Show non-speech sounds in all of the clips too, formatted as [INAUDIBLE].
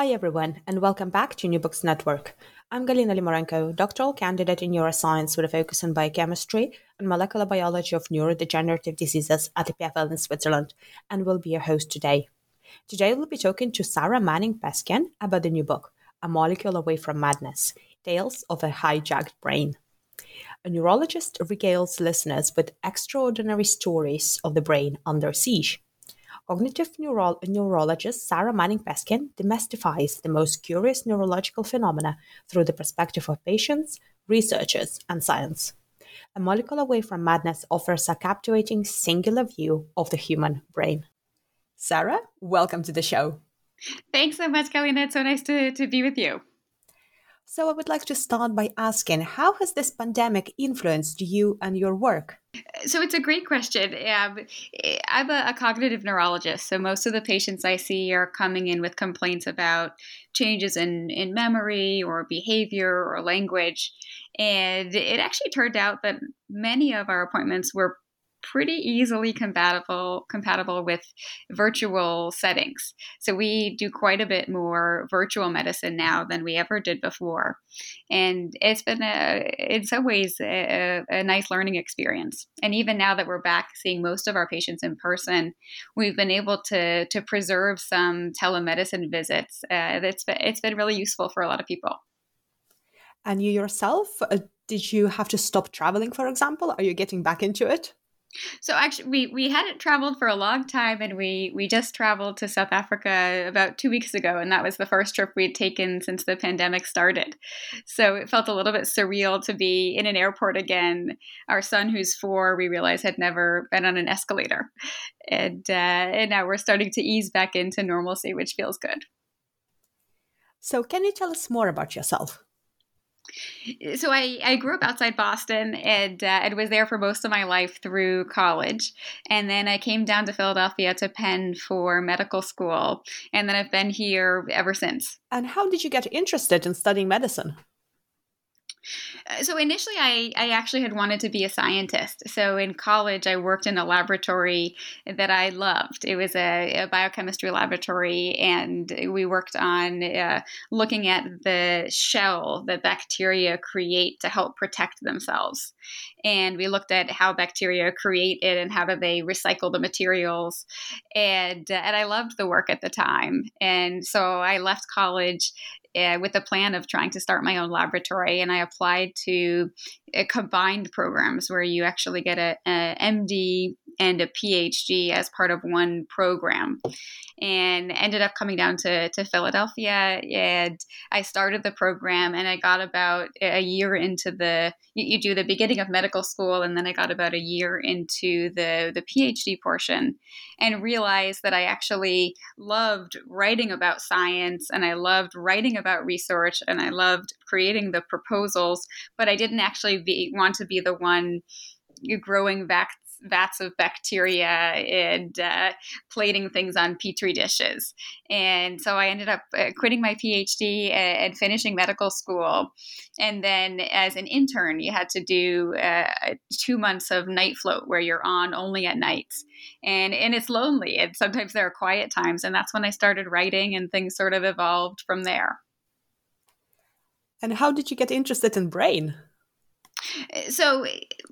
Hi, everyone, and welcome back to New Books Network. I'm Galina Limorenko, doctoral candidate in neuroscience with a focus on biochemistry and molecular biology of neurodegenerative diseases at EPFL in Switzerland, and will be your host today. Today, we'll be talking to Sarah Manning Peskin about the new book, A Molecule Away from Madness Tales of a Hijacked Brain. A neurologist regales listeners with extraordinary stories of the brain under siege Cognitive neuro- neurologist Sarah Manning Peskin demystifies the most curious neurological phenomena through the perspective of patients, researchers, and science. A Molecule Away from Madness offers a captivating singular view of the human brain. Sarah, welcome to the show. Thanks so much, Galina. It's so nice to, to be with you. So, I would like to start by asking how has this pandemic influenced you and your work? So, it's a great question. Um, I'm a, a, cognitive neurologist, so most of the patients I see are coming in with complaints about changes in, in memory or behavior or language. And it actually turned out that many of our appointments were pretty easily compatible compatible with virtual settings. So we do quite a bit more virtual medicine now than we ever did before, and it's been a, in some ways a, a nice learning experience. And even now that we're back seeing most of our patients in person, we've been able to to preserve some telemedicine visits. Uh, it's been, it's been really useful for a lot of people. And you yourself, uh, did you have to stop traveling, for example? Are you getting back into it? So actually, we we hadn't traveled for a long time, and we we just traveled to South Africa about two weeks ago, and that was the first trip we'd taken since the pandemic started. So it felt a little bit surreal to be in an airport again. Our son, who's four, we realized had never been on an escalator, and uh, and now we're starting to ease back into normalcy, which feels good. So, can you tell us more about yourself? So I, I grew up outside Boston and uh, and was there for most of my life through college, and then I came down to Philadelphia to Penn for medical school, and then I've been here ever since. And how did you get interested in studying medicine? Uh, so initially I, I actually had wanted to be a scientist. So in college i worked in a laboratory that i loved. It was a, a biochemistry laboratory and we worked on uh, looking at the shell that bacteria create to help protect themselves. And we looked at how bacteria create it and how do they recycle the materials. And uh, and I loved the work at the time. And so I left college uh, with the plan of trying to start my own laboratory and I applied to uh, combined programs where you actually get a, a MD and a PhD as part of one program and ended up coming down to, to Philadelphia. And I started the program, and I got about a year into the you, you, do the beginning of medical school, and then I got about a year into the the PhD portion, and realized that I actually loved writing about science, and I loved writing about research, and I loved creating the proposals, but I didn't actually be, want to be the one growing back vats of bacteria and uh, plating things on petri dishes. And so I ended up uh, quitting my PhD and, finishing medical school. And then as an intern, you had to do uh, two months of night float where you're on only at nights. And, and it's lonely. And sometimes there are quiet times. And that's when I started writing, and things sort of evolved from there. And how did you get interested in brain? So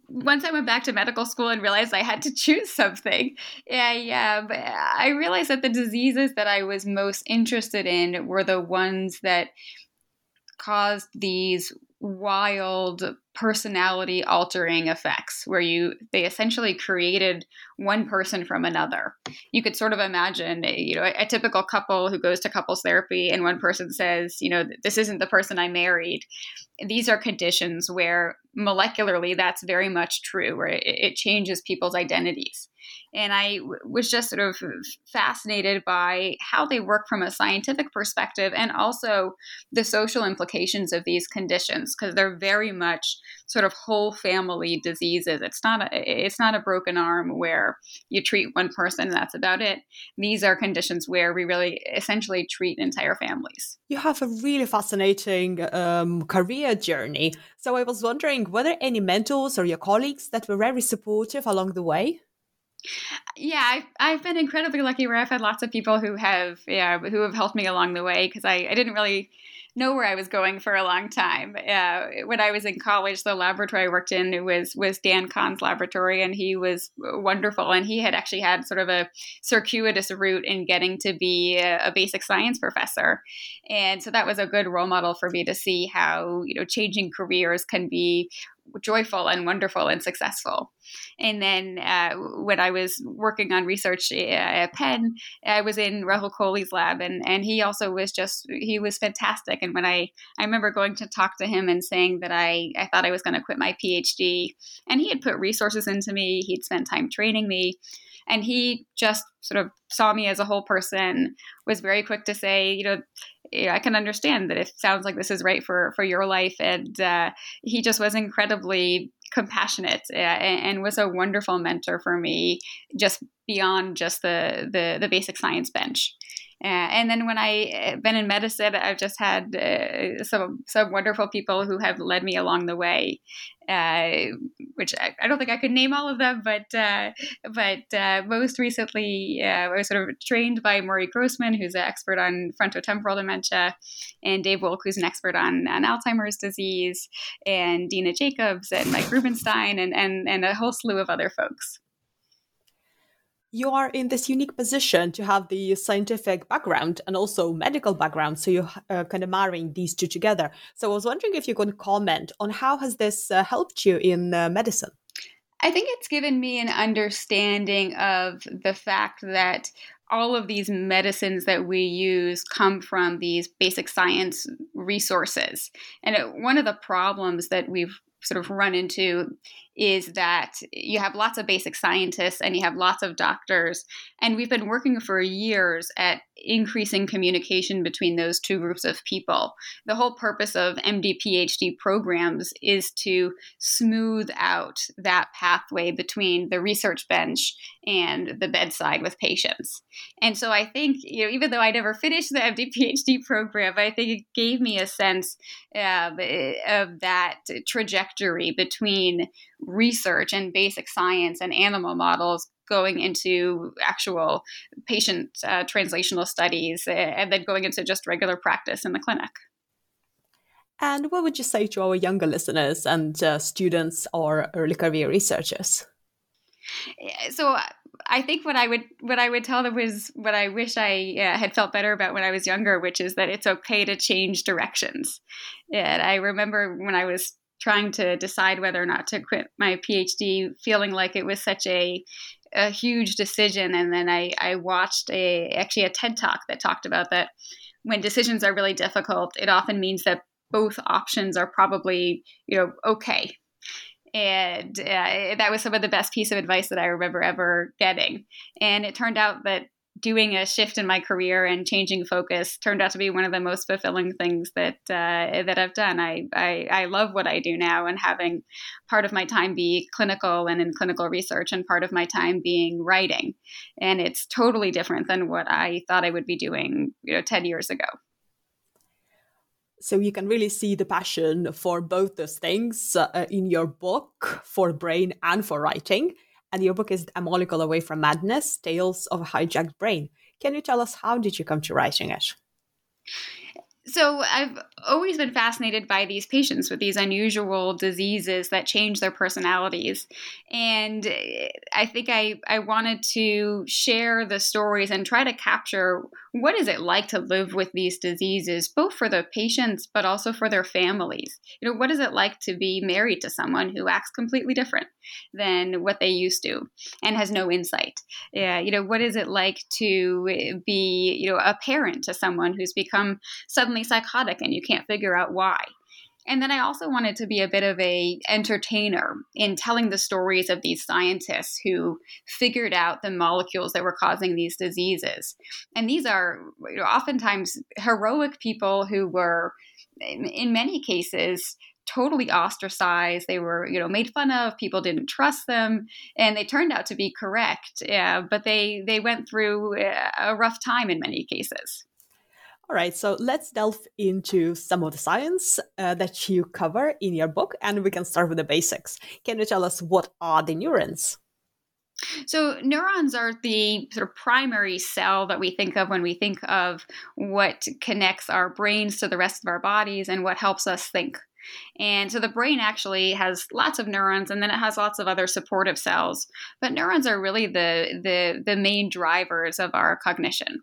once I went back to medical school and realized I had to choose something, yeah, uh, I realized that the diseases that I was most interested in were the ones that caused these wild personality altering effects where you they essentially created one person from another. You could sort of imagine you know a, a, typical couple who goes to couples therapy and one person says you know this isn't the person i married. These are conditions where molecularly that's very much true where it, it changes people's identities and I w- was just sort of fascinated by how they work from a scientific perspective and also the social implications of these conditions because they're very much sort of whole family diseases. It's not a it's not a broken arm where you treat one person that's about it. These are conditions where we really essentially treat entire families. You have a really fascinating um, career journey. So I was wondering, were there any mentors or your colleagues that were very supportive along the way? Yeah, I've, I've been incredibly lucky where I've had lots of people who have yeah who have helped me along the way because I, I didn't really know where I was going for a long time. Uh, when I was in college, the laboratory I worked in was was Dan Kahn's laboratory, and he was wonderful. And he had actually had sort of a circuitous route in getting to be a, a basic science professor, and so that was a good role model for me to see how you know changing careers can be joyful and wonderful and successful. And then uh, when I was working on research uh, at Penn, I was in Rahul Kohli's lab, and, and he also was just he was fantastic. And when I I remember going to talk to him and saying that I I thought I was going to quit my PhD, and he had put resources into me, he'd spent time training me, and he just sort of saw me as a whole person was very quick to say you know I can understand that it sounds like this is right for for your life, and uh, he just was incredibly compassionate uh, and, and, was a wonderful mentor for me, just beyond just the the, the basic science bench. Uh, and then when I've been in medicine, I've just had uh, some some wonderful people who have led me along the way, uh, which I, I, don't think I could name all of them, but uh, but uh, most recently I was sort of trained by Murray Grossman, who's an expert on frontotemporal dementia, and Dave Wolk, who's an expert on, on Alzheimer's disease, and Dina Jacobs and Mike Rubenstein, and and and a whole slew of other folks you are in this unique position to have the scientific background and also medical background so you're uh, kind of marrying these two together. So i was wondering if you could comment on how has this uh, helped you in uh, medicine? I think it's given me an understanding of the fact that all of these medicines that we use come from these basic science resources. And it, one of the problems that we've sort of run into is that you have lots of basic scientists and you have lots of doctors. And we've been working for years at increasing communication between those two groups of people. The whole purpose of MD PhD programs is to smooth out that pathway between the research bench and the bedside with patients. And so I think, you know, even though I never finished the MD PhD program, I think it gave me a sense uh, of that trajectory between research and basic science and animal models going into actual patient uh, translational studies and then going into just regular practice in the clinic. And what would you say to our younger listeners and uh, students or early career researchers? So I think what I would what I would tell them was what I wish I uh, had felt better about when I was younger, which is that it's okay to change directions. And I remember when I was trying to decide whether or not to quit my PhD, feeling like it was such a a huge decision. And then I, I watched a actually a TED talk that talked about that when decisions are really difficult, it often means that both options are probably you know okay. And uh, that was some of the best piece of advice that I remember ever getting. And it turned out that doing a shift in my career and changing focus turned out to be one of the most fulfilling things that uh, that I've done. I, I, I love what I do now, and having part of my time be clinical and in clinical research, and part of my time being writing, and it's totally different than what I thought I would be doing, you know, ten years ago. So you can really see the passion for both those things uh, in your book for brain and for writing and your book is A Molecule Away from Madness Tales of a Hijacked Brain. Can you tell us how did you come to writing it? So I've always been fascinated by these patients with these unusual diseases that change their personalities. And eh, I think I, I wanted to share the stories and try to capture what is it like to live with these diseases, both for the patients but also for their families. You know, what is it like to be married to someone who acts completely different than what they used to and has no insight? Yeah, you know, what is it like to eh, be, you know, a parent to someone who's become suddenly psychotic and you can't figure out why? And then I also wanted to be a bit of a entertainer in telling the stories of these scientists who figured out the molecules that were causing these diseases. And these are oftentimes heroic people who were, in many cases, totally ostracized. They were, you know, made fun of. People didn't trust them, and they turned out to be correct. Yeah, but they they went through uh, a rough time in many cases. All right, so let's delve into some of the science uh, that you cover in your book, and we can start with the basics. Can you tell us what are the neurons? So, neurons are the sort of primary cell that we think of when we think of what connects our brains to the rest of our bodies and what helps us think. And so the brain actually has lots of neurons and then it has lots of other supportive cells. But neurons are really the the the main drivers of our cognition.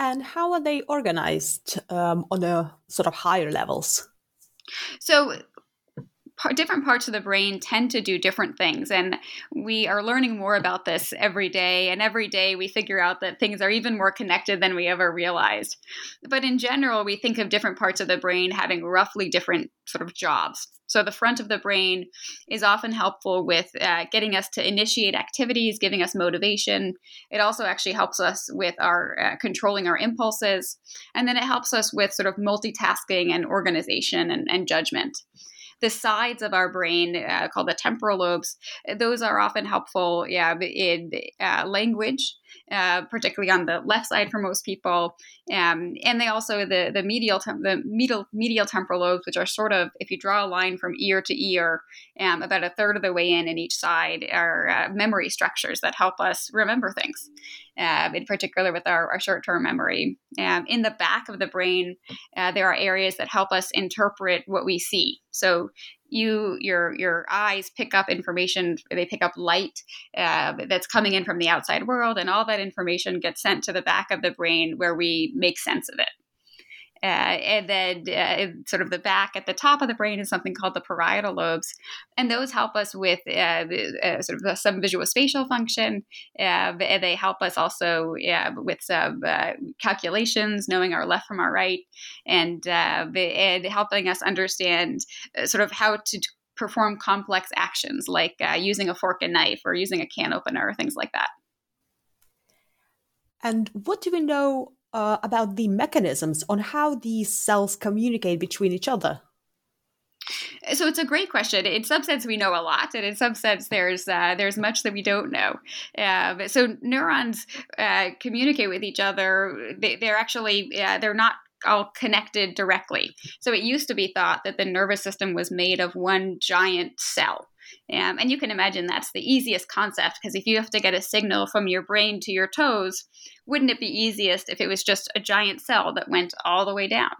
And how are they organized um, on a sort of higher levels? So different parts of the brain tend to do different things. And we are learning more about this every day. And every day we figure out that things are even more connected than we ever realized. But in general, we think of different parts of the brain having roughly different sort of jobs. So the front of the brain is often helpful with uh, getting us to initiate activities, giving us motivation. It also actually helps us with our uh, controlling our impulses, and then it helps us with sort of multitasking and organization and, and judgment. The sides of our brain uh, called the temporal lobes those are often helpful yeah in uh, language uh, particularly on the left side for most people. Um, and they also the the medial tem- the medial medial temporal lobes, which are sort of if you draw a line from ear to ear, um, about a third of the way in in each side are uh, memory structures that help us remember things. Uh, in particular, with our, our short term memory. Um, in the back of the brain, uh, there are areas that help us interpret what we see. So, you your your eyes pick up information they pick up light uh, that's coming in from the outside world and all that information gets sent to the back of the brain where we make sense of it uh, and then uh, sort of the back at the top of the brain is something called the parietal lobes. And those help us with uh, uh sort of some visual spatial function. Uh, and they help us also with some uh, calculations, knowing our left from our right, and, and helping us understand sort of how to perform complex actions like using a fork and knife or using a can opener or things like that. And what do we know uh, about the mechanisms on how these cells communicate between each other? So it's a great question. In some sense, we know a lot, and in some sense, there's uh, there's much that we don't know. Uh, so neurons uh, communicate with each other. They, are actually uh, they're not all connected directly. So it used to be thought that the nervous system was made of one giant cell. Um, and you can imagine that's the easiest concept because if you have to get a signal from your brain to your toes, wouldn't it be easiest if it was just a giant cell that went all the way down?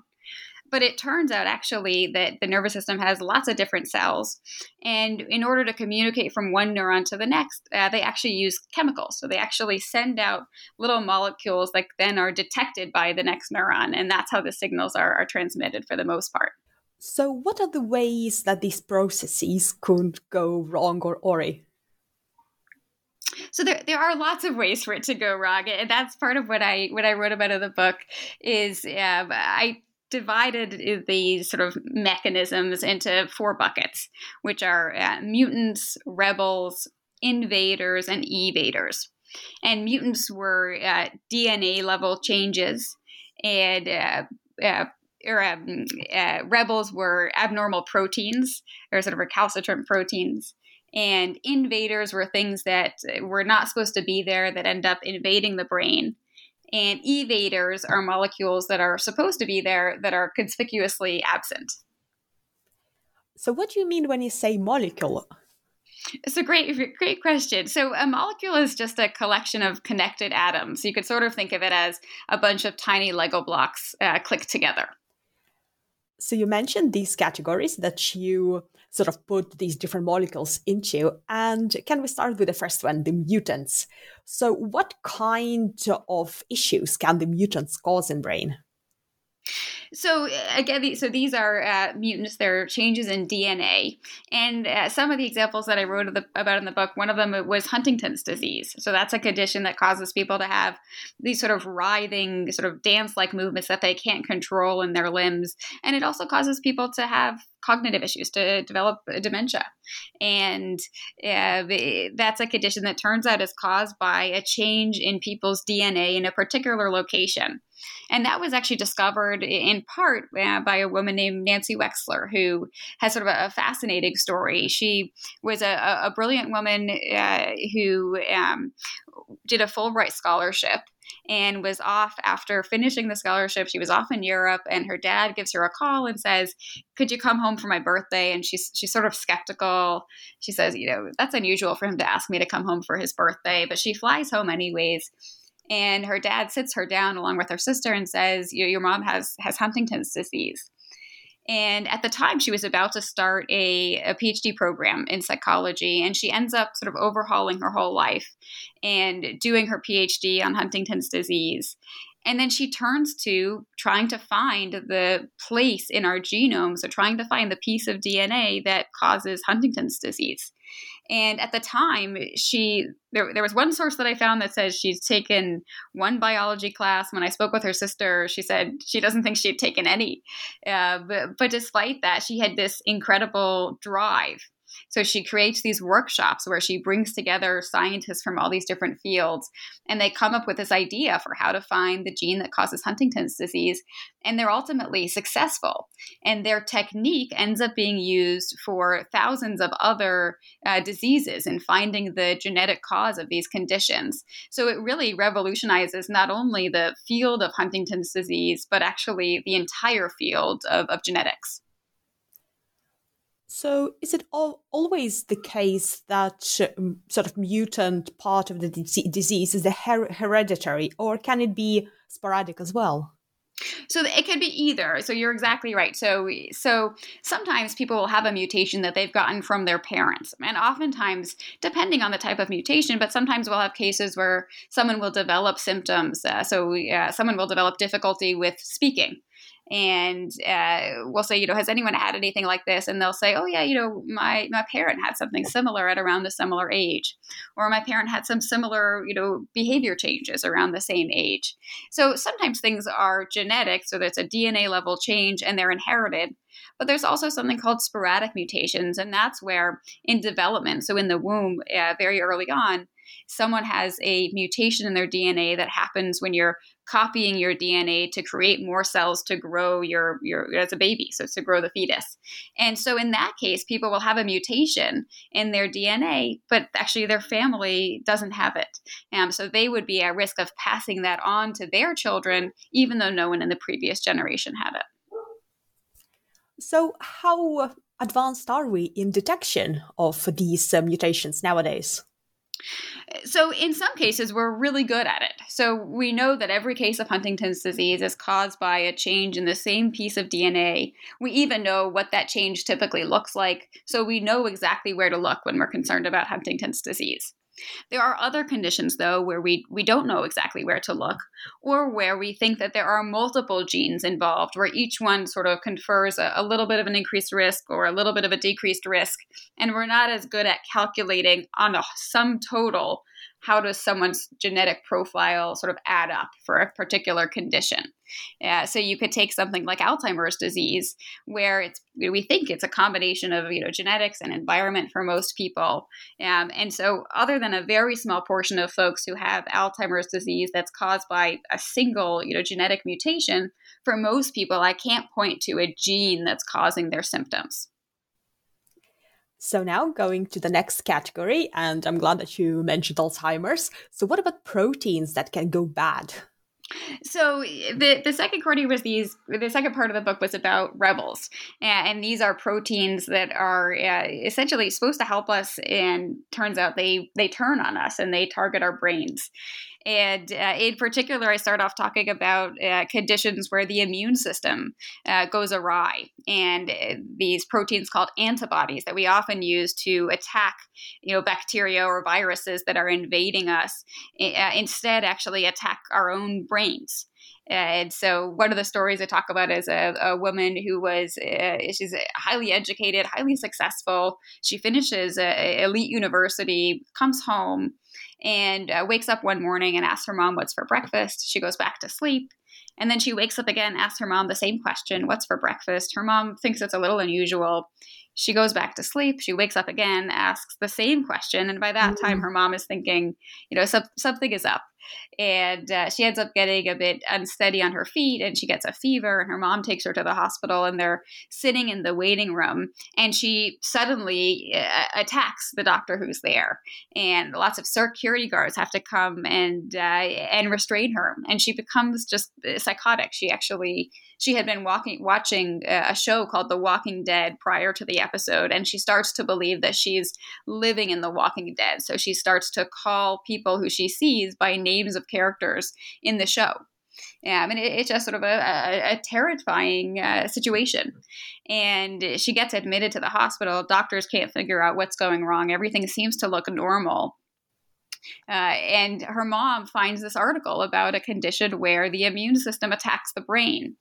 But it turns out actually that the nervous system has lots of different cells. And in order to communicate from one neuron to the next, uh, they actually use chemicals. So they actually send out little molecules that then are detected by the next neuron. And that's how the signals are, are transmitted for the most part. So, what are the ways that these processes could go wrong or awry? So there, there are lots of ways for it to go wrong, and that's part of what I what I wrote about in the book. Is um, I divided the sort of mechanisms into four buckets, which are uh, mutants, rebels, invaders, and evaders. And mutants were uh, DNA level changes, and uh, uh, or um, uh, rebels were abnormal proteins or sort of recalcitrant proteins and invaders were things that were not supposed to be there that end up invading the brain and evaders are molecules that are supposed to be there that are conspicuously absent so what do you mean when you say molecule it's a great, great question. So, a molecule is just a collection of connected atoms. You could sort of think of it as a bunch of tiny Lego blocks uh, clicked together. So, you mentioned these categories that you sort of put these different molecules into. And can we start with the first one, the mutants? So, what kind of issues can the mutants cause in brain? So again, so these are uh, mutants. They're changes in DNA, and uh, some of the examples that I wrote about in the book, one of them was Huntington's disease. So that's a condition that causes people to have these sort of writhing, sort of dance-like movements that they can't control in their limbs, and it also causes people to have cognitive issues, to develop dementia. And uh, that's a condition that turns out is caused by a change in people's DNA in a particular location. And that was actually discovered in part uh, by a woman named Nancy Wexler, who has sort of a, fascinating story. She was a, a brilliant woman uh, who um, did a Fulbright scholarship and was off after finishing the scholarship. She was off in Europe, and her dad gives her a call and says, "Could you come home for my birthday?" And she's she's sort of skeptical. She says, "You know, that's unusual for him to ask me to come home for his birthday," but she flies home anyways. And her dad sits her down along with her sister and says, "Your mom has has Huntington's disease." And at the time, she was about to start a, a, PhD program in psychology, and she ends up sort of overhauling her whole life and doing her PhD on Huntington's disease. And then she turns to trying to find the place in our genome, so trying to find the piece of DNA that causes Huntington's disease. And at the time, she there, there was one source that I found that says she's taken one biology class. When I spoke with her sister, she said she doesn't think she'd taken any. Uh, but, but despite that, she had this incredible drive so she creates these workshops where she brings together scientists from all these different fields and they come up with this idea for how to find the gene that causes Huntington's disease. And they're ultimately successful. And their technique ends up being used for thousands of other uh, diseases in finding the genetic cause of these conditions. So it really revolutionizes not only the field of Huntington's disease, but actually the entire field of, of genetics. So, is it all, always the case that um, sort of mutant part of the disease is the her- hereditary, or can it be sporadic as well? So it could be either. So you're exactly right. So so sometimes people will have a mutation that they've gotten from their parents, and oftentimes, depending on the type of mutation, but sometimes we'll have cases where someone will develop symptoms. Uh, so uh, someone will develop difficulty with speaking and uh, we'll say, you know, has anyone had anything like this? And they'll say, oh yeah, you know, my my parent had something similar at around a similar age, or my parent had some similar, you know, behavior changes around the same age. So sometimes things are genetic, so there's a DNA level change and they're inherited. But there's also something called sporadic mutations, and that's where in development, so in the womb, uh, very early on, someone has a mutation in their DNA that happens when you're copying your DNA to create more cells to grow your your as a baby, so to grow the fetus. And so in that case, people will have a mutation in their DNA, but actually their family doesn't have it. Um, so they would be at risk of passing that on to their children, even though no one in the previous generation had it. So how advanced are we in detection of these uh, mutations nowadays? So, in some cases, we're really good at it. So, we know that every case of Huntington's disease is caused by a change in the same piece of DNA. We even know what that change typically looks like. So, we know exactly where to look when we're concerned about Huntington's disease. There are other conditions, though, where we, we don't know exactly where to look, or where we think that there are multiple genes involved, where each one sort of confers a, a little bit of an increased risk or a little bit of a decreased risk. And we're not as good at calculating on a sum total how does someone's genetic profile sort of add up for a particular condition. Uh, so you could take something like Alzheimer's disease, where it's we think it's a combination of you know genetics and environment for most people, um, and so other than a very small portion of folks who have Alzheimer's disease that's caused by a single you know genetic mutation, for most people I can't point to a gene that's causing their symptoms. So now going to the next category, and I'm glad that you mentioned Alzheimer's. So what about proteins that can go bad? So the the second category was these. The second part of the book was about rebels, and these are proteins that are uh, essentially supposed to help us. And turns out they they turn on us and they target our brains. And uh, in particular, I start off talking about uh, conditions where the immune system uh, goes awry, and uh, these proteins called antibodies that we often use to attack, you know, bacteria or viruses that are invading us, uh, instead actually attack our own brains. And so, one of the stories I talk about is a, a woman who was uh, she's highly educated, highly successful. She finishes a, elite university, comes home, and uh, wakes up one morning and asks her mom what's for breakfast. She goes back to sleep. And then she wakes up again, asks her mom the same question What's for breakfast? Her mom thinks it's a little unusual. She goes back to sleep. She wakes up again, asks the same question. And by that mm-hmm. time, her mom is thinking, you know, something is up and uh, she ends up getting a bit unsteady on her feet and she gets a fever and her mom takes her to the hospital and they're sitting in the waiting room and she suddenly uh, attacks the doctor who's there and lots of security guards have to come and uh, and restrain her and she becomes just uh, psychotic she actually she had been walking watching uh, a show called The Walking Dead prior to the episode and she starts to believe that she's living in The Walking Dead so she starts to call people who she sees by names of characters in the show. Yeah, I mean, it, it's just sort of a, a, a terrifying uh, situation. And she gets admitted to the hospital. Doctors can't figure out what's going wrong. Everything seems to look normal. Uh, and her mom finds this article about a condition where the immune system attacks the brain.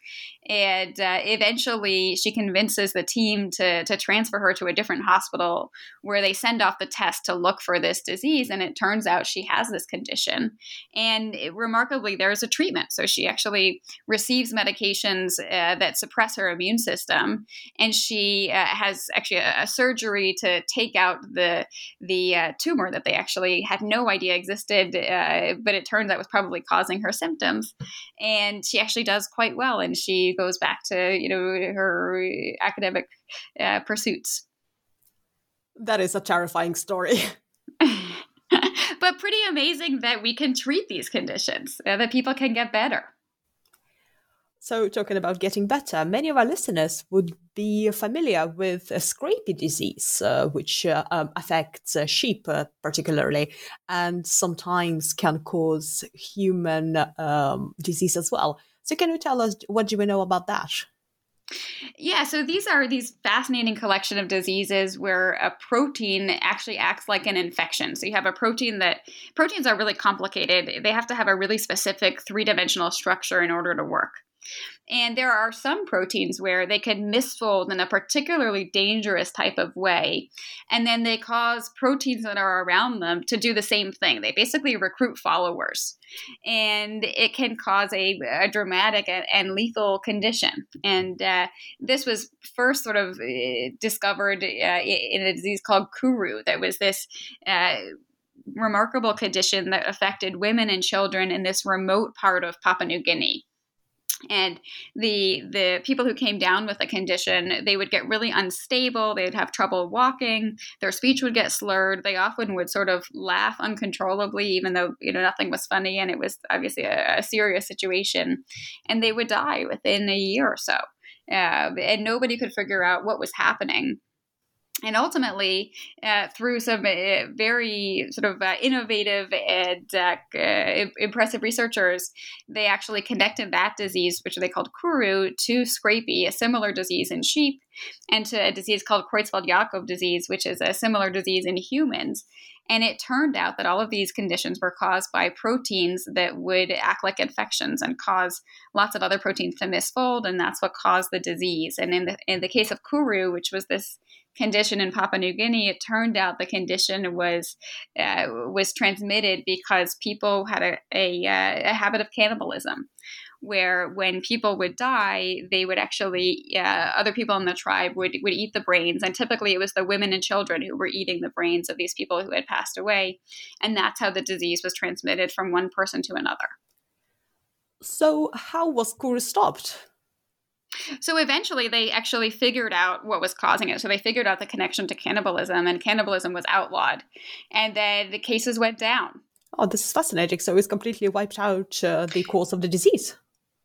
And uh, eventually, she convinces the team to, to transfer her to a different hospital where they send off the test to look for this disease. And it turns out she has this condition. And it, remarkably, there's a treatment. So she actually receives medications uh, that suppress her immune system. And she uh, has actually a, a, surgery to take out the, the uh, tumor that they actually had no idea existed, uh, but it turns out was probably causing her symptoms. And she actually does quite well, and she goes back to you know her academic uh, pursuits. That is a terrifying story. [LAUGHS] [LAUGHS] but pretty amazing that we can treat these conditions, uh, that people can get better. So, talking about getting better, many of our listeners would be familiar with a scrapie disease, uh, which uh, um, affects uh, sheep uh, particularly, and sometimes can cause human um, disease as well. So, can you tell us what do we know about that? Yeah, so these are these fascinating collection of diseases where a protein actually acts like an infection. So you have a protein that proteins are really complicated. They have to have a really specific three-dimensional structure in order to work. And there are some proteins where they can misfold in a particularly dangerous type of way. And then they cause proteins that are around them to do the same thing. They basically recruit followers. And it can cause a, a dramatic and, and, lethal condition. And uh, this was first sort of uh, discovered uh, in a disease called Kuru, that was this uh, remarkable condition that affected women and children in this remote part of Papua New Guinea and the the people who came down with the condition they would get really unstable they would have trouble walking their speech would get slurred they often would sort of laugh uncontrollably even though you know nothing was funny and it was obviously a, a serious situation and they would die within a year or so. Uh, and nobody could figure out what was happening and ultimately, uh, through some uh, very sort of uh, innovative and uh, uh, impressive researchers, they actually connected that disease, which they called Kuru, to scrapie, a similar disease in sheep, and to a disease called Creutzfeldt-Jakob disease, which is a similar disease in humans. And it turned out that all of these conditions were caused by proteins that would act like infections and cause lots of other proteins to misfold, and that's what caused the disease. And in the in the case of Kuru, which was this condition in Papua New Guinea, it turned out the condition was uh, was transmitted because people had a, a, uh, a habit of cannibalism where when people would die, they would actually, uh, other people in the tribe would, would eat the brains. And typically it was the women and children who were eating the brains of these people who had passed away. And that's how the disease was transmitted from one person to another. So, how was Kuru stopped? So eventually, they actually figured out what was causing it. So they figured out the connection to cannibalism, and cannibalism was outlawed. And then the cases went down. Oh, this is fascinating. So it's completely wiped out uh, the cause of the disease.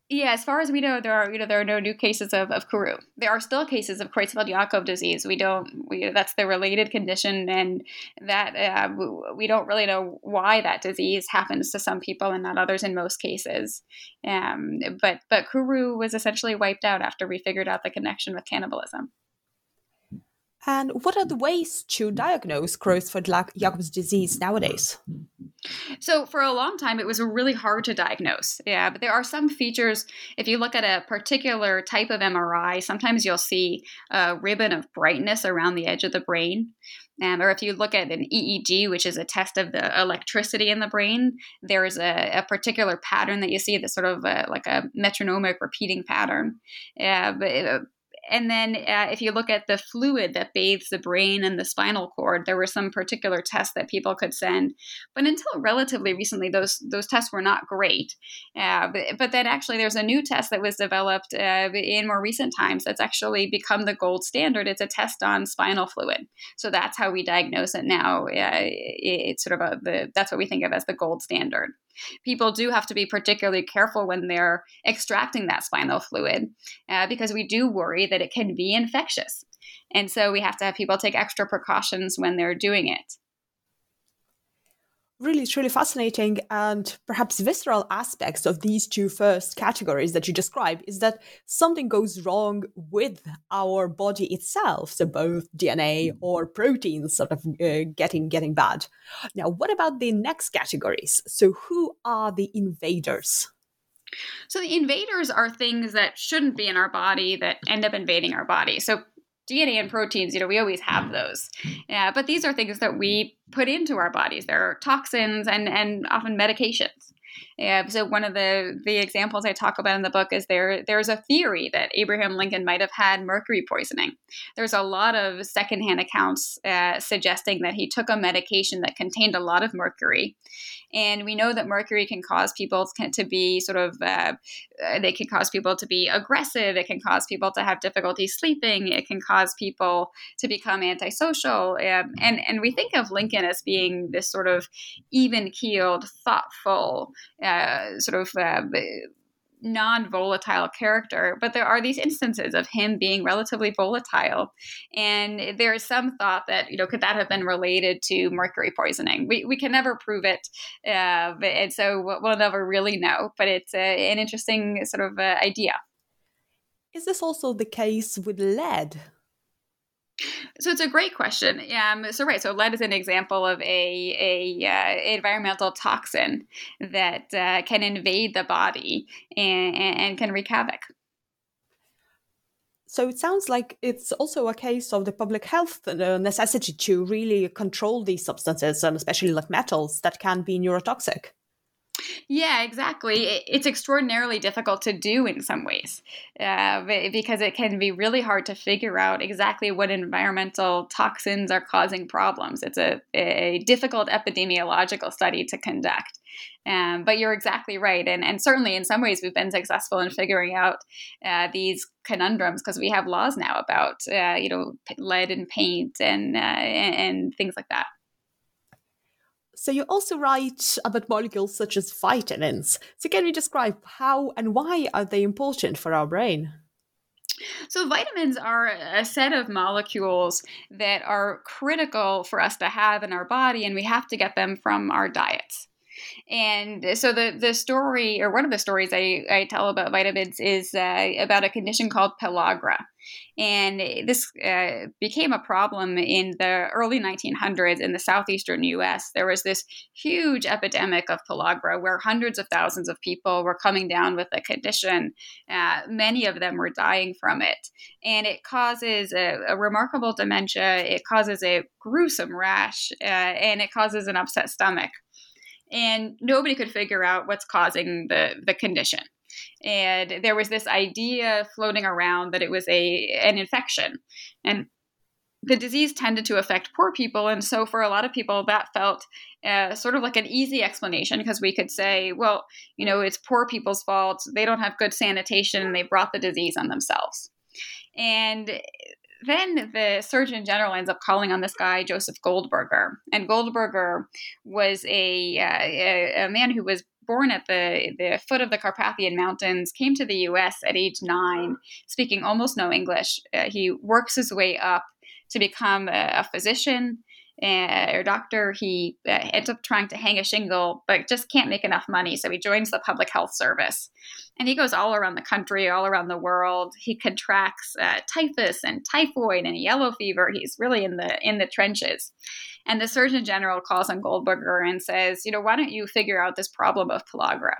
Yeah, as far as we know, there are you know there are no new cases of, of Kuru. There are still cases of Creutzfeldt-Jakob disease. We don't we that's the related condition, and that uh, we don't really know why that disease happens to some people and not others in most cases. Um, but but Kuru was essentially wiped out after we figured out the connection with cannibalism. And what are the ways to diagnose Creutzfeldt-Jakob's disease nowadays? So, for a long time, it was really hard to diagnose. Yeah, but there are some features. If you look at a particular type of MRI, sometimes you'll see a ribbon of brightness around the edge of the brain. Um, or if you look at an EEG, which is a test of the electricity in the brain, there's a, a particular pattern that you see that's sort of a, like a metronomic repeating pattern. Yeah, but it, and then uh, if you look at the fluid that bathes the brain and the spinal cord, there were some particular tests that people could send. But until relatively recently, those those tests were not great. Uh, but, but then actually, there's a new test that was developed uh, in more recent times that's actually become the gold standard. It's a test on spinal fluid. So that's how we diagnose it now. it's sort of a, the that's what we think of as the gold standard people do have to be particularly careful when they're extracting that spinal fluid uh, because we do worry that it can be infectious. And so we have to have people take extra precautions when they're doing it really truly fascinating and perhaps visceral aspects of these two first categories that you describe is that something goes wrong with our body itself so both dna or proteins sort of uh, getting getting bad. Now what about the next categories? So who are the invaders? So the invaders are things that shouldn't be in our body that end up invading our body. So DNA and proteins, you know, we always have mm-hmm. those. Yeah, but these are things that we put into our bodies. There are toxins and, and often medications. Yeah, so one of the the examples I talk about in the book is there there's a theory that Abraham Lincoln might have had mercury poisoning. There's a lot of secondhand accounts uh, suggesting that he took a medication that contained a lot of mercury, and we know that mercury can cause people to be sort of uh, uh, they can cause people to be aggressive. It can cause people to have difficulty sleeping. It can cause people to become antisocial. Um, and and we think of Lincoln as being this sort of even keeled, thoughtful uh, sort of uh, non-volatile character but there are these instances of him being relatively volatile. And there is some thought that you know could that have been related to mercury poisoning? We, we can never prove it uh, but, and so we'll never really know but it's an interesting sort of uh, idea. Is this also the case with lead so it's a great question. Um, so right, so lead is an example of a a uh, environmental toxin that uh, can invade the body and, and can wreak havoc. So it sounds like it's also a case of the public health uh, necessity to really control these substances, and especially like metals that can be neurotoxic. Yeah, exactly. It's extraordinarily difficult to do in some ways uh, because it can be really hard to figure out exactly what environmental toxins are causing problems. It's a, a difficult epidemiological study to conduct. Um, but you're exactly right. And, and certainly in some ways, we've been successful in figuring out uh, these conundrums because we have laws now about, uh, you know, lead and paint and, uh, and, and things like that. So you also write about molecules such as vitamins. So can you describe how and why are they important for our brain? So, vitamins are a set of molecules that are critical for us to have in our body, and we have to get them from our diets. And so the the story, or one of the stories I, I tell about vitamins, is uh, about a condition called pellagra. And this uh, became a problem in the early 1900s in the southeastern US. There was this huge epidemic of pellagra where hundreds of thousands of people were coming down with the condition. Uh, many of them were dying from it. And it causes a, a remarkable dementia, it causes a gruesome rash, uh, and it causes an upset stomach and nobody could figure out what's causing the the condition. And there was this idea floating around that it was a an infection. And the disease tended to affect poor people and so for a lot of people that felt uh, sort of like an easy explanation because we could say well you know it's poor people's fault. They don't have good sanitation and they brought the disease on themselves. And then the Surgeon General ends up calling on this guy, Joseph Goldberger. And Goldberger was a, uh, a, a, man who was born at the, the foot of the Carpathian Mountains, came to the US at age nine, speaking almost no English. Uh, he works his way up to become a, a physician uh, or doctor. He uh, ends up trying to hang a shingle, but just can't make enough money. So he joins the public health service. And he goes all around the country, all around the world. He contracts uh, typhus and typhoid and yellow fever. He's really in the in the trenches. And the Surgeon General calls on Goldberger and says, you know, why don't you figure out this problem of pellagra?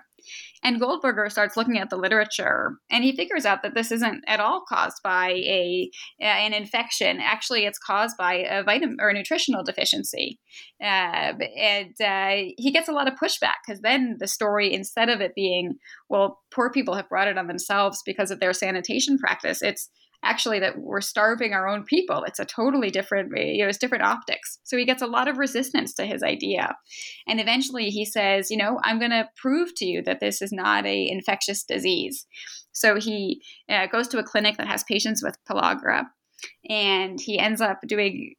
And Goldberger starts looking at the literature and he figures out that this isn't at all caused by a an infection. Actually, it's caused by a vitamin or a nutritional deficiency. Uh, and uh, he gets a lot of pushback because then the story, instead of it being, well, poor people have brought it on themselves because of their sanitation practice, it's actually that we're starving our own people. It's a totally different, you know, it's different optics. So he gets a lot of resistance to his idea. And eventually he says, you know, I'm going to prove to you that this is not a infectious disease. So he uh, goes to a clinic that has patients with pellagra and he ends up doing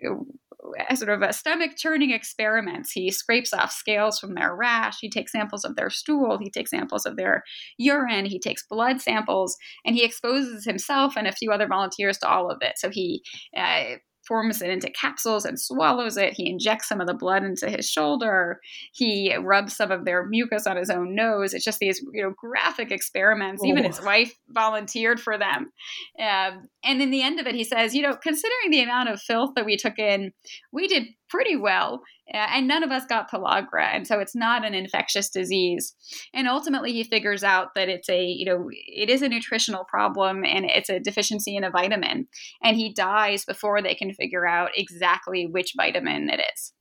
sort of a stomach churning experiments. He scrapes off scales from their rash. He takes samples of their stool. He takes samples of their urine. He takes blood samples, and he exposes himself and a few other volunteers to all of it. So he uh, forms it into capsules and swallows it. He injects some of the blood into his shoulder. He rubs some of their mucus on his own nose. It's just these you know graphic experiments. Oh. Even his wife volunteered for them. Um, and in the end of it, he says, you know, considering the amount of filth that we took in, we did pretty well, and none of us got pellagra, and so it's not an infectious disease. And ultimately, he figures out that it's a you know it is a nutritional problem and it's a deficiency in a vitamin, and he dies before they can figure out exactly which vitamin it is.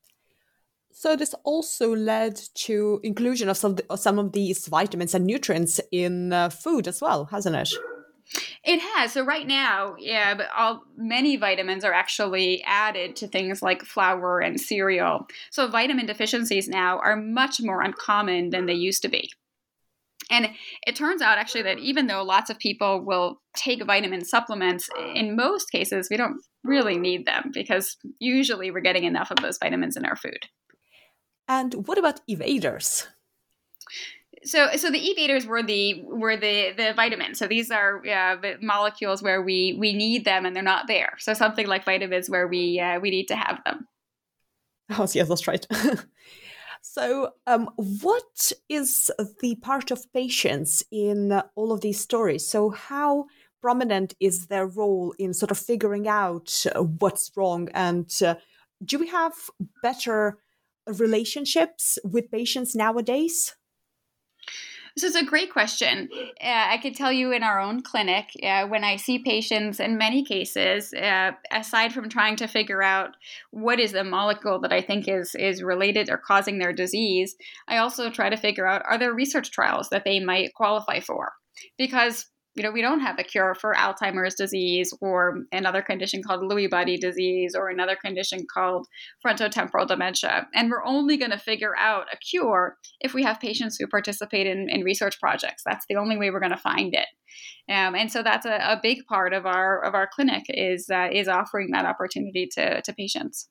So this also led to inclusion of some of, some of these vitamins and nutrients in uh, food as well, hasn't it? It has. So right now, yeah, but all many vitamins are actually added to things like flour and cereal. So vitamin deficiencies now are much more uncommon than they used to be. And it turns out actually that even though lots of people will take vitamin supplements, in most cases we don't really need them because usually we're getting enough of those vitamins in our food. And what about evaders? So so the evaders were the were the the vitamins. So these are uh, molecules where we we need them and they're not there. So something like vitamins where we uh, we need to have them. [LAUGHS] Oh yes, that's right. [LAUGHS] so um, what is the part of patients in all of these stories? So how prominent is their role in sort of figuring out what's wrong and uh, do we have better relationships with patients nowadays? So it's a great question. Uh, I can tell you in our own clinic, uh, when I see patients, in many cases, uh, aside from trying to figure out what is the molecule that I think is is related or causing their disease, I also try to figure out are there research trials that they might qualify for, because you know, we don't have a cure for Alzheimer's disease or another condition called Lewy body disease or another condition called frontotemporal dementia. And we're only going to figure out a cure if we have patients who participate in, in research projects. That's the only way we're going to find it. Um, and so that's a, a, big part of our of our clinic is uh, is offering that opportunity to, to patients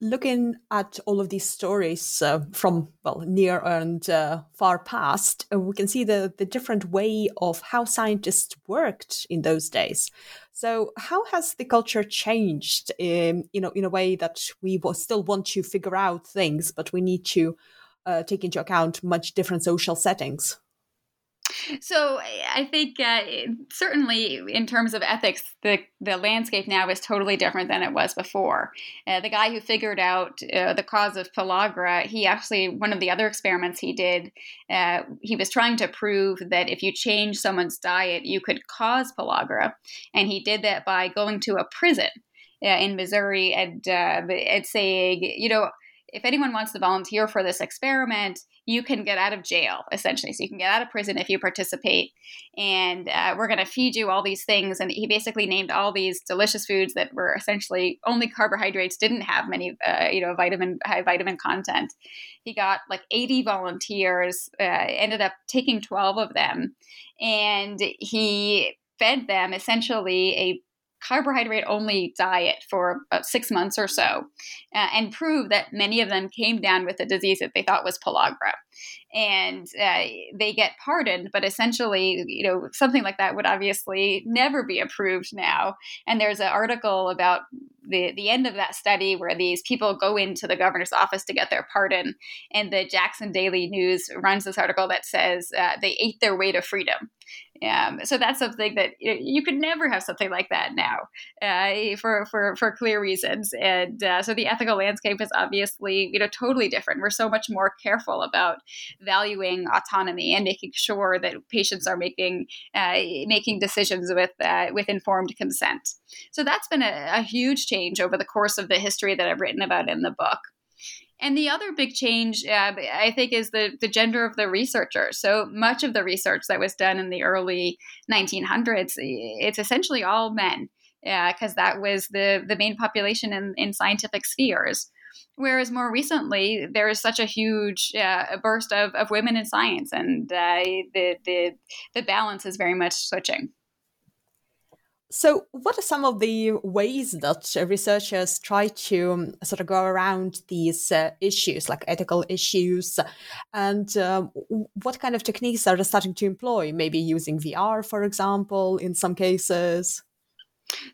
looking at all of these stories uh, from well near and uh, far past we can see the the different way of how scientists worked in those days so how has the culture changed in you know in a way that we still want to figure out things but we need to uh, take into account much different social settings. So I think uh, certainly in terms of ethics, the the landscape now is totally different than it was before. Uh, the guy who figured out uh, the cause of pellagra, he actually one of the other experiments he did, uh, he was trying to prove that if you change someone's diet, you could cause pellagra, and he did that by going to a prison uh, in Missouri and uh, and saying, you know if anyone wants to volunteer for this experiment, you can get out of jail, essentially. So you can get out of prison if you participate. And uh, we're going to feed you all these things. And he basically named all these delicious foods that were essentially only carbohydrates, didn't have many, uh, you know, vitamin, high vitamin content. He got like 80 volunteers, uh, ended up taking 12 of them. And he fed them essentially a carbohydrate only diet for about six months or so uh, and prove that many of them came down with a disease that they thought was pellagra. And uh, they get pardoned but essentially you know something like that would obviously never be approved now. And there's an article about the, the end of that study where these people go into the governor's office to get their pardon and the jackson daily news runs this article that says uh, they ate their way to freedom um, so that's something that you could never have something like that now uh, for, for, for clear reasons. And uh, so the ethical landscape is obviously, you know, totally different. We're so much more careful about valuing autonomy and making sure that patients are making, uh, making decisions with, uh, with informed consent. So that's been a, a huge change over the course of the history that I've written about in the book. And the other big change, uh, I think, is the, the gender of the researcher. So much of the research that was done in the early 1900s, it's essentially all men, because uh, that was the, the main population in, in scientific spheres. Whereas more recently, there is such a huge uh, burst of, of women in science, and uh, the, the, the balance is very much switching. So, what are some of the ways that researchers try to um, sort of go around these uh, issues, like ethical issues? And um, what kind of techniques are they starting to employ? Maybe using VR, for example, in some cases?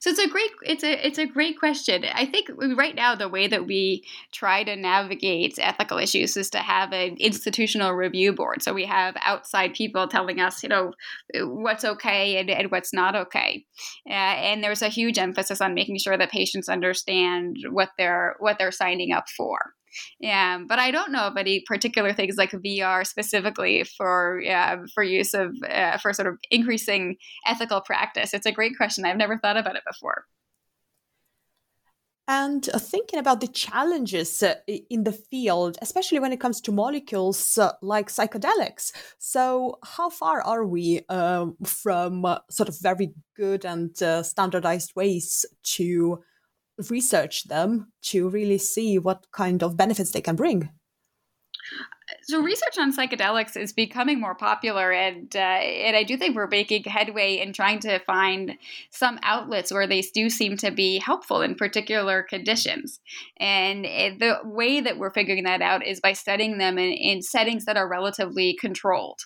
So it's a great it's a it's a great question. I think right now the way that we try to navigate ethical issues is to have an institutional review board. So we have outside people telling us, you know, what's okay and, and what's not okay. Uh, and there's a huge emphasis on making sure that patients understand what they're what they're signing up for. Yeah, but I don't know of any particular things like VR specifically for yeah, for use of uh, for sort of increasing ethical practice. It's a great question. I've never thought about it before. And uh, thinking about the challenges uh, in the field, especially when it comes to molecules uh, like psychedelics. So, how far are we um, from sort of very good and uh, standardized ways to research them to really see what kind of benefits they can bring. So research on psychedelics is becoming more popular and uh, and I do think we're making headway in trying to find some outlets where they do seem to be helpful in particular conditions. And the way that we're figuring that out is by studying them in, in settings that are relatively controlled.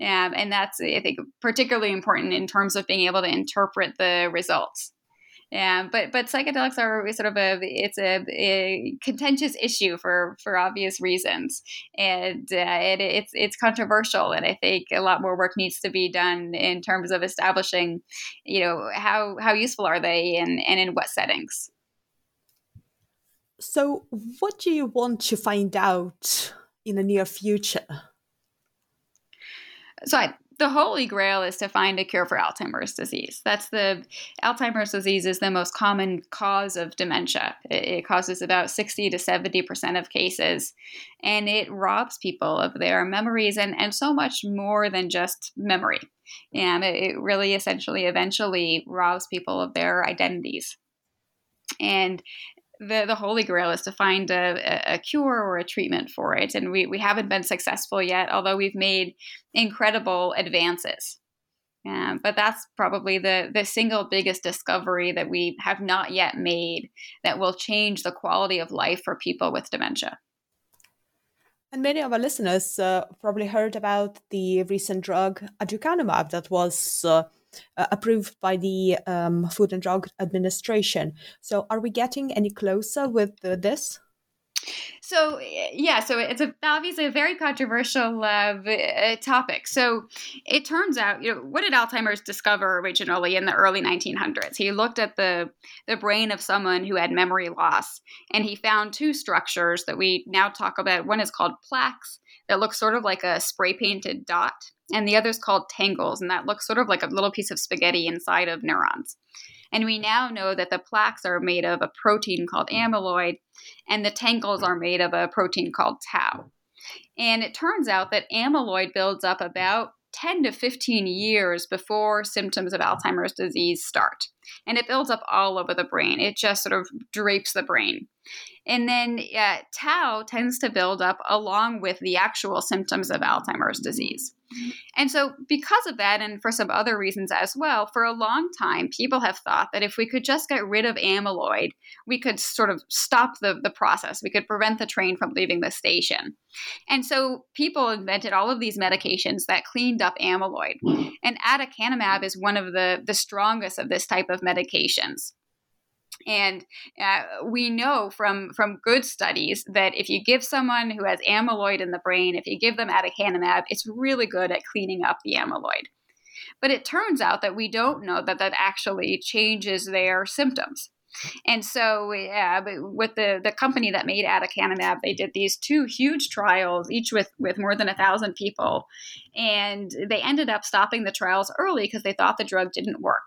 Um, and that's I think particularly important in terms of being able to interpret the results yeah, but but psychedelics are sort of a it's a, a contentious issue for for obvious reasons, and uh, it, it's it's controversial, and I think a lot more work needs to be done in terms of establishing, you know, how how useful are they and and in what settings. So, what do you want to find out in the near future? So I the holy grail is to find a cure for Alzheimer's disease. That's the Alzheimer's disease is the most common cause of dementia. It, causes about 60 to 70% of cases and it robs people of their memories and, and so much more than just memory. And it really essentially eventually robs people of their identities. And the, the holy grail is to find a, a cure or a treatment for it. And we, we haven't been successful yet, although we've made incredible advances. Um, but that's probably the, the single biggest discovery that we have not yet made that will change the quality of life for people with dementia. And many of our listeners uh, probably heard about the recent drug aducanumab that was uh, uh, approved by the um, Food and Drug Administration. So, are we getting any closer with uh, this? So yeah, so it's a, obviously a very controversial uh, uh, topic. So it turns out, you know, what did Alzheimer's discover originally in the early 1900s? He looked at the the brain of someone who had memory loss, and he found two structures that we now talk about. One is called plaques that looks sort of like a spray painted dot, and the other is called tangles, and that looks sort of like a little piece of spaghetti inside of neurons. And we now know that the plaques are made of a protein called amyloid, and the tangles are made of a protein called tau. And it turns out that amyloid builds up about 10 to 15 years before symptoms of Alzheimer's disease start. And it builds up all over the brain. It just sort of drapes the brain. And then uh, tau tends to build up along with the actual symptoms of Alzheimer's disease. And so, because of that, and for some other reasons as well, for a long time, people have thought that if we could just get rid of amyloid, we could sort of stop the, the process. We could prevent the train from leaving the station. And so, people invented all of these medications that cleaned up amyloid. And aducanumab is one of the, the strongest of this type of medications. And uh, we know from from good studies that if you give someone who has amyloid in the brain, if you give them aducanumab, it's really good at cleaning up the amyloid. But it turns out that we don't know that that actually changes their symptoms. And so, yeah, with the, the company that made aducanumab, they did these two huge trials, each with, with more than a thousand people. And they ended up stopping the trials early because they thought the drug didn't work.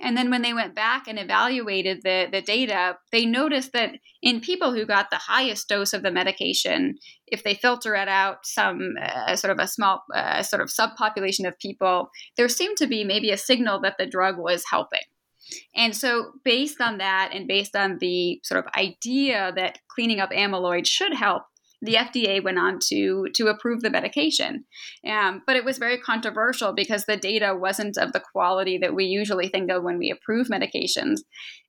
And then when they went back and evaluated the, the data, they noticed that in people who got the highest dose of the medication, if they filter it out some uh, sort of a small uh, sort of subpopulation of people, there seemed to be maybe a signal that the drug was helping. And so, based on that, and based on the sort of idea that cleaning up amyloid should help, the FDA went on to to approve the medication. Um, but it was very controversial because the data wasn't of the quality that we usually think of when we approve medications,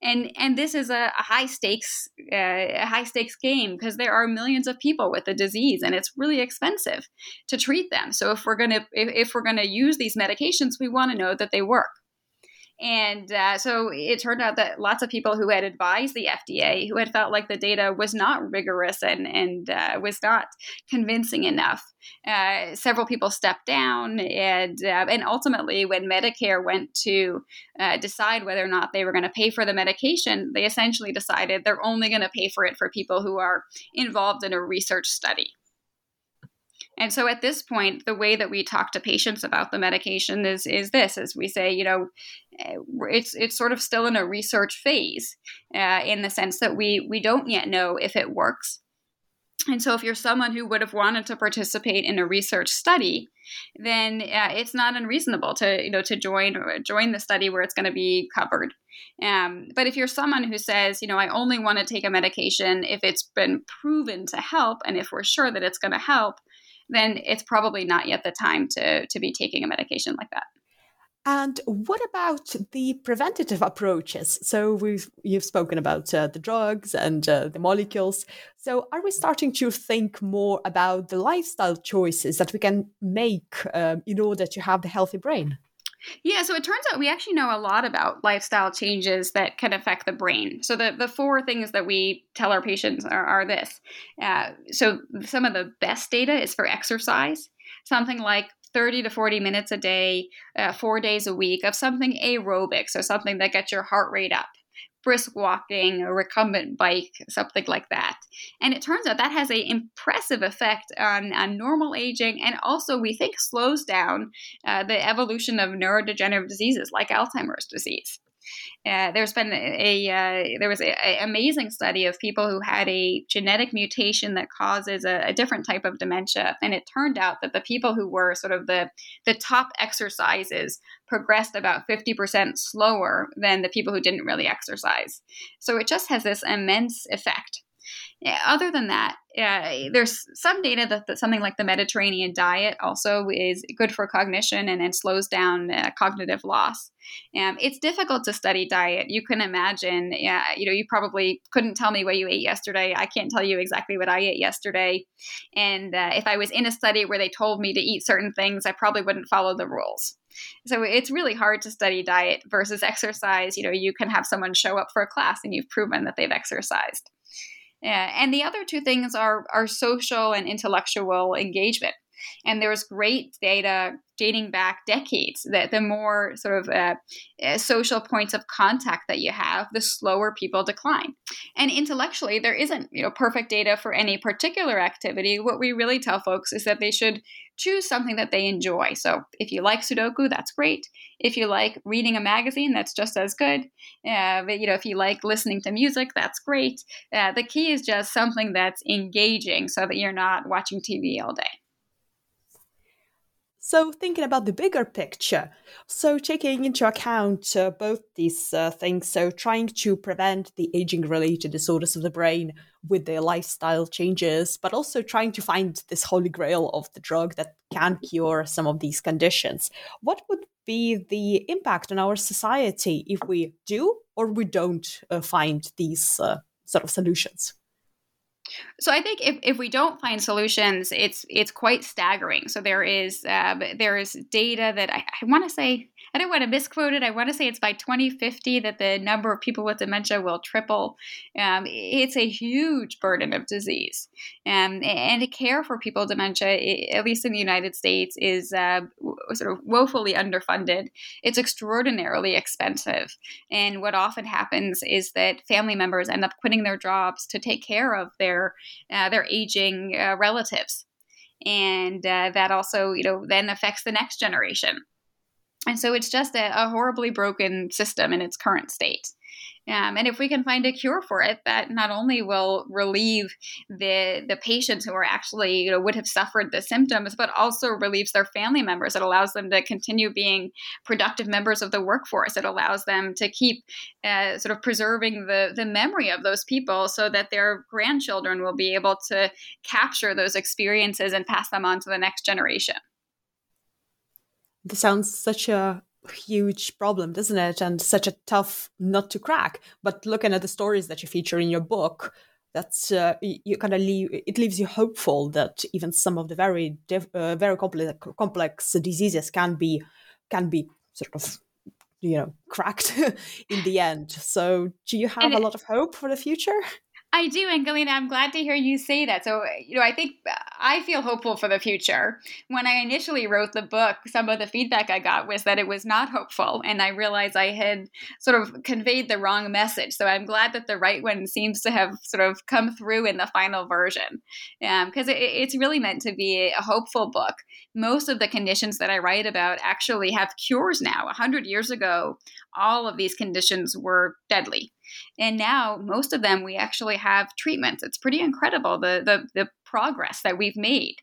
and and this is a, a high stakes uh, a high stakes game because there are millions of people with the disease and it's really expensive to treat them. So if we're gonna if, if we're gonna use these medications, we want to know that they work. And uh, so it turned out that lots of people who had advised the FDA, who had felt like the data was not rigorous and, and uh, was not convincing enough, uh, several people stepped down. And, uh, and ultimately, when Medicare went to uh, decide whether or not they were going to pay for the medication, they essentially decided they're only going to pay for it for people who are involved in a research study. And so at this point, the way that we talk to patients about the medication is is this: as we say, you know, eh, it's it's sort of still in a research phase, uh, in the sense that we we don't yet know if it works. And so, if you're someone who would have wanted to participate in a research study, then uh, it's not unreasonable to you know to join join the study where it's going to be covered. Um, but if you're someone who says, you know, I only want to take a medication if it's been proven to help, and if we're sure that it's going to help, then it's probably not yet the time to, to be taking a medication like that. And what about the preventative approaches? So we've you've spoken about uh, the drugs and uh, the molecules. So are we starting to think more about the lifestyle choices that we can make um, in order to have the healthy brain? Yeah, so it turns out we actually know a lot about lifestyle changes that can affect the brain. So the, the four things that we tell our patients are, are this. Uh, so some of the best data is for exercise, something like 30 to 40 minutes a day, uh, four days a week of something aerobic, so something that gets your heart rate up brisk walking, a recumbent bike, something like that. And it turns out that has an impressive effect on, on normal aging and also, we think, slows down uh, the evolution of neurodegenerative diseases like Alzheimer's disease. Uh, there's been a, uh, there was an amazing study of people who had a genetic mutation that causes a, a, different type of dementia, and it turned out that the people who were sort of the the top exercises progressed about 50% slower than the people who didn't really exercise. So it just has this immense effect. Other than that, uh, there's some data that, that, something like the Mediterranean diet also is good for cognition and, and slows down uh, cognitive loss. Um, it's difficult to study diet. You can imagine, you know, you probably couldn't tell me what you ate yesterday. I can't tell you exactly what I ate yesterday. And uh, if I was in a study where they told me to eat certain things, I probably wouldn't follow the rules. So it's really hard to study diet versus exercise. You know, you can have someone show up for a class and you've proven that they've exercised. And the other two things are, are social and intellectual engagement. And there's great data dating back decades that the more sort of uh, uh, social points of contact that you have, the slower people decline. And intellectually, there isn't you know perfect data for any particular activity. What we really tell folks is that they should choose something that they enjoy. So if you like Sudoku, that's great. If you like reading a magazine, that's just as good. Uh, but, you know, if you like listening to music, that's great. Uh, the key is just something that's engaging, so that you're not watching TV all day. So, thinking about the bigger picture, so taking into account uh, both these uh, things, so trying to prevent the aging related disorders of the brain with their lifestyle changes, but also trying to find this holy grail of the drug that can cure some of these conditions. What would be the impact on our society if we do or we don't uh, find these uh, sort of solutions? So I think if, if we don't find solutions, it's it's quite staggering. So there is uh, there is data that I, I want to say I don't want to misquote it. I want to say it's by 2050 that the number of people with dementia will triple. Um, it's a huge burden of disease, um, and to care for people with dementia, at least in the United States, is uh, sort of woefully underfunded. It's extraordinarily expensive, and what often happens is that family members end up quitting their jobs to take care of their uh, their aging uh, relatives and uh, that also you know then affects the next generation and so it's just a, a horribly broken system in its current state. Um, and if we can find a cure for it, that not only will relieve the the patients who are actually you know would have suffered the symptoms, but also relieves their family members. It allows them to continue being productive members of the workforce. It allows them to keep uh, sort of preserving the the memory of those people, so that their grandchildren will be able to capture those experiences and pass them on to the next generation. This sounds such a huge problem, doesn't it? And such a tough nut to crack. But looking at the stories that you feature in your book, that's uh, you kind of leave it leaves you hopeful that even some of the very diff, uh, very complex complex diseases can be can be sort of you know cracked [LAUGHS] in the end. So, do you have and a lot of hope for the future? I do, and I'm glad to hear you say that. So, you know, I think I feel hopeful for the future. When I initially wrote the book, some of the feedback I got was that it was not hopeful, and I realized I had sort of conveyed the wrong message. So I'm glad that the right one seems to have sort of come through in the final version, because um, it, it's really meant to be a hopeful book. Most of the conditions that I write about actually have cures now. A hundred years ago, all of these conditions were deadly and now most of them we actually have treatments. It's pretty incredible the the, the progress that we've made.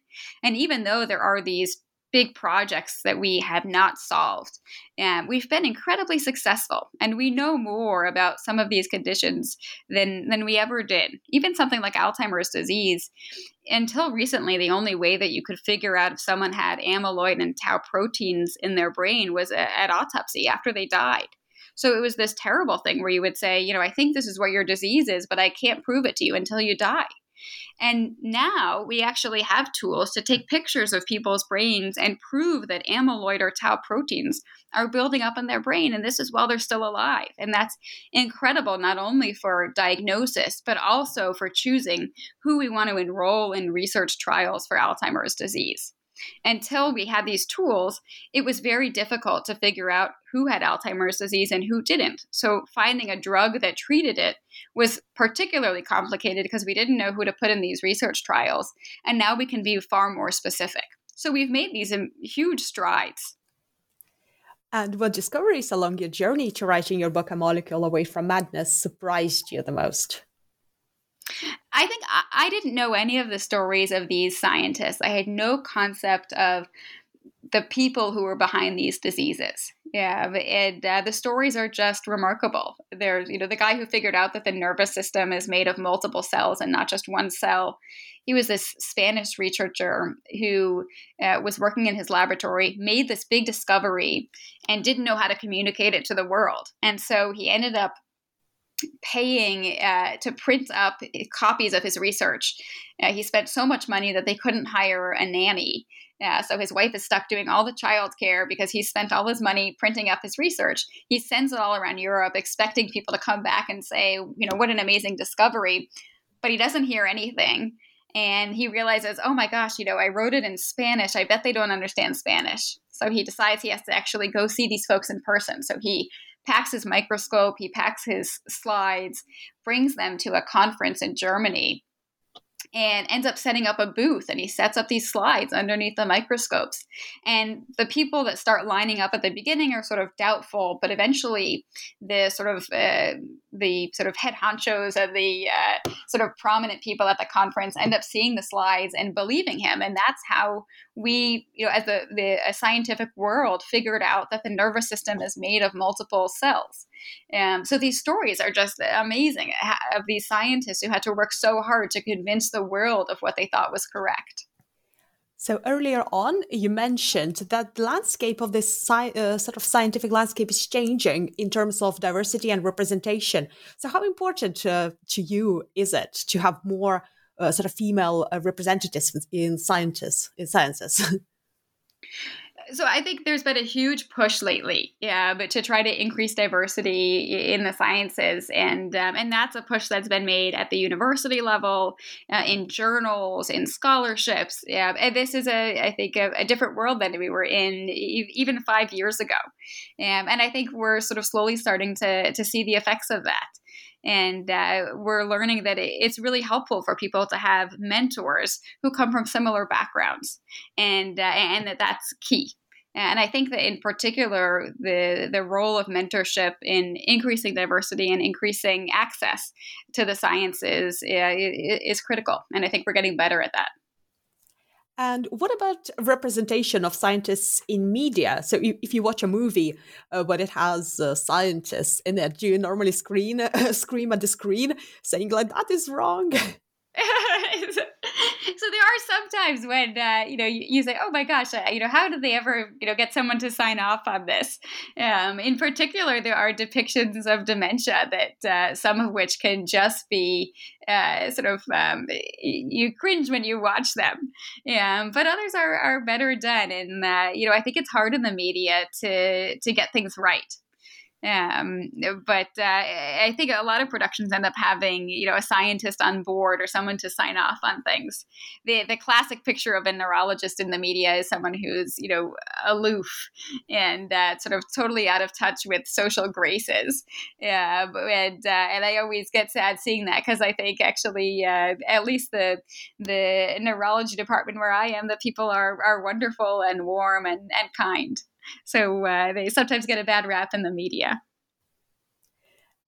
And even though there are these big projects that we have not solved. And we've been incredibly successful, and we know more about some of these conditions than, than we ever did. Even something like Alzheimer's disease, until recently, the only way that you could figure out if someone had amyloid and tau proteins in their brain was uh, at autopsy after they died. So it was this terrible thing where you would say, you know, I think this is what your disease is, but I can't prove it to you until you die. And now we actually have tools to take pictures of people's brains and prove that amyloid or tau proteins are building up in their brain. And this is while they're still alive. And that's incredible, not only for diagnosis, but also for choosing who we want to enroll in research trials for Alzheimer's disease until we had these tools, it was very difficult to figure out who had Alzheimer's disease and who didn't. So finding a drug that treated it was particularly complicated because we didn't know who to put in these research trials. And now we can be far more specific. So we've made these um, huge strides. And what discoveries along your journey to writing your book, A Molecule Away from Madness, surprised you the most? I think I, I didn't know any of the stories of these scientists. I had no concept of the people who were behind these diseases. Yeah, and uh, the stories are just remarkable. There's, you know, the guy who figured out that the nervous system is made of multiple cells and not just one cell. He was this Spanish researcher who uh, was working in his laboratory, made this big discovery, and didn't know how to communicate it to the world. And so he ended up paying uh, to print up copies of his research. Uh, he spent so much money that they couldn't hire a nanny. Uh, so his wife is stuck doing all the child care because he spent all his money printing up his research. He sends it all around Europe, expecting people to come back and say, you know, what an amazing discovery. but he doesn't hear anything. And he realizes, oh my gosh, you know, I wrote it in Spanish. I bet they don't understand Spanish. So he decides he has to actually go see these folks in person. So he packs his microscope, he packs his slides, brings them to a conference in Germany and ends up setting up a booth and he sets up these slides underneath the microscopes. And the people that start lining up at the beginning are sort of doubtful but eventually the sort of uh, the sort of head honchos of the uh, sort of prominent people at the conference end up seeing the slides and believing him. And that's how we you know as the the scientific world figured out that the nervous system is made of multiple cells um, so these stories are just amazing of these scientists who had to work so hard to convince the world of what they thought was correct. So earlier on, you mentioned that the landscape of this sci- uh, sort of scientific landscape is changing in terms of diversity and representation. So how important uh, to you is it to have more uh, sort of female uh, representatives in scientists in sciences? [LAUGHS] so I think there's been a huge push lately, yeah, but to try to increase diversity in the sciences, and um, and that's a push that's been made at the university level, uh, in journals, in scholarships. Yeah, and this is a I think a, a different world than we were in e- even five years ago, um, and I think we're sort of slowly starting to to see the effects of that and uh, we're learning that it's really helpful for people to have mentors who come from similar backgrounds and uh, and that that's key and I think that in particular, the, the role of mentorship in increasing diversity and increasing access to the sciences uh, is critical. And I think we're getting better at that. And what about representation of scientists in media? So, if you watch a movie uh, but it has uh, scientists in it, do you normally screen uh, [LAUGHS] scream at the screen saying like that is wrong? [LAUGHS] [LAUGHS] so there are sometimes when uh, you know you, you, say, "Oh my gosh, uh, you know, how did they ever you know get someone to sign off on this?" Um, in particular, there are depictions of dementia that uh, some of which can just be uh, sort of um, you cringe when you watch them, um, but others are are better done, and you know I think it's hard in the media to to get things right. Um, but uh, I think a lot of productions end up having, you know, a scientist on board or someone to sign off on things. The the classic picture of a neurologist in the media is someone who's, you know, aloof and uh, sort of totally out of touch with social graces. Yeah, and uh, and I always get sad seeing that because I think actually, uh, at least the the neurology department where I am, the people are are wonderful and warm and and kind. So uh, they sometimes get a bad rap in the media.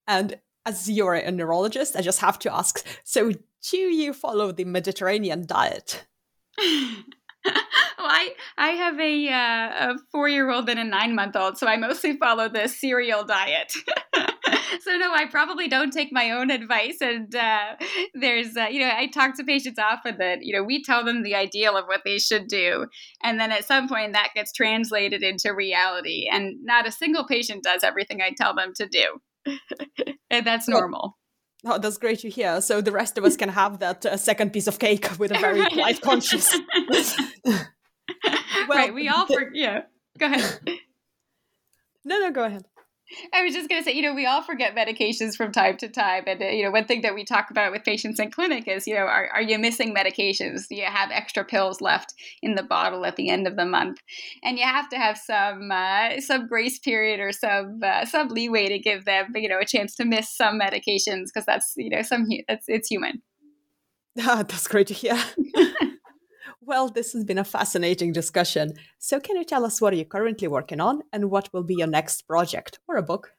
And as you're a neurologist, I just have to ask so, do you follow the Mediterranean diet? [LAUGHS] well, I I have a uh, a four year old and a nine month old, so I mostly follow the cereal diet. [LAUGHS] [LAUGHS] so no, I probably don't take my own advice. And uh, there's, uh, you know, I talk to patients often that you know we tell them the ideal of what they should do, and then at some point that gets translated into reality, and not a single patient does everything I tell them to do, [LAUGHS] and that's normal. Oh, that's great to hear. So the rest of us can have that uh, second piece of cake with a [LAUGHS] very life conscious. well, right, we all for yeah. Go ahead. No, no, go ahead. I was just going to say, you know, we all forget medications from time to time. And, uh, you know, one thing that we talk about with patients in clinic is, you know, are, are you missing medications? Do you have extra pills left in the bottle at the end of the month? And you have to have some uh, some grace period or some uh, some leeway to give them, you know, a chance to miss some medications because that's, you know, some that's it's human. Ah, that's great to hear. [LAUGHS] Well, this has been a fascinating discussion. So, can you tell us what are you currently working on and what will be your next project or a book?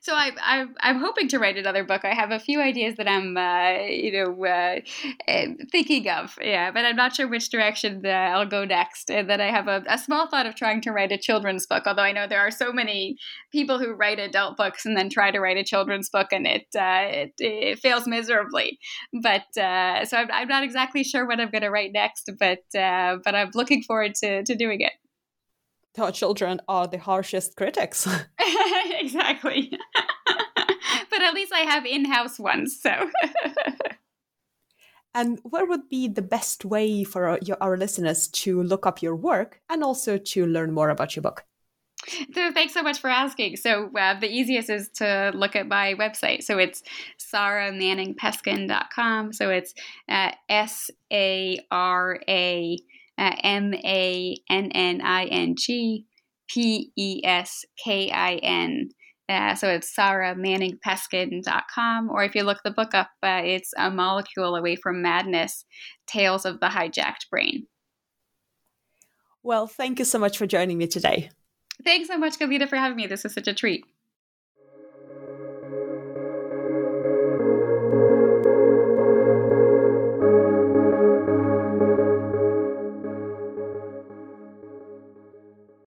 So I, I, I'm hoping to write another book. I have a few ideas that I'm, uh, you know, uh, eh, thinking of. Yeah, but I'm not sure which direction uh, I'll go next. And then I have a, a, small thought of trying to write a children's book. Although I know there are so many people who write adult books and then try to write a children's book, and it uh, it, it, fails miserably. But uh, so I'm, I'm, not exactly sure what I'm going to write next. But uh, but I'm looking forward to to doing it our children are the harshest critics. [LAUGHS] exactly. [LAUGHS] but at least I have in house ones, so. [LAUGHS] and what would be the best way for our, your, our listeners to look up your work and also to learn more about your book? So thanks so much for asking. So uh, the easiest is to look at my website. So it's saramanningpeskin.com. So it's uh, S A R A M A N N I N G P E S K I N. Uh, so it's saramanningpeskin.com. Or if you look the book up, uh, it's A Molecule Away from Madness Tales of the Hijacked Brain. Well, thank you so much for joining me today. Thanks so much, Kavita, for having me. This was such a treat.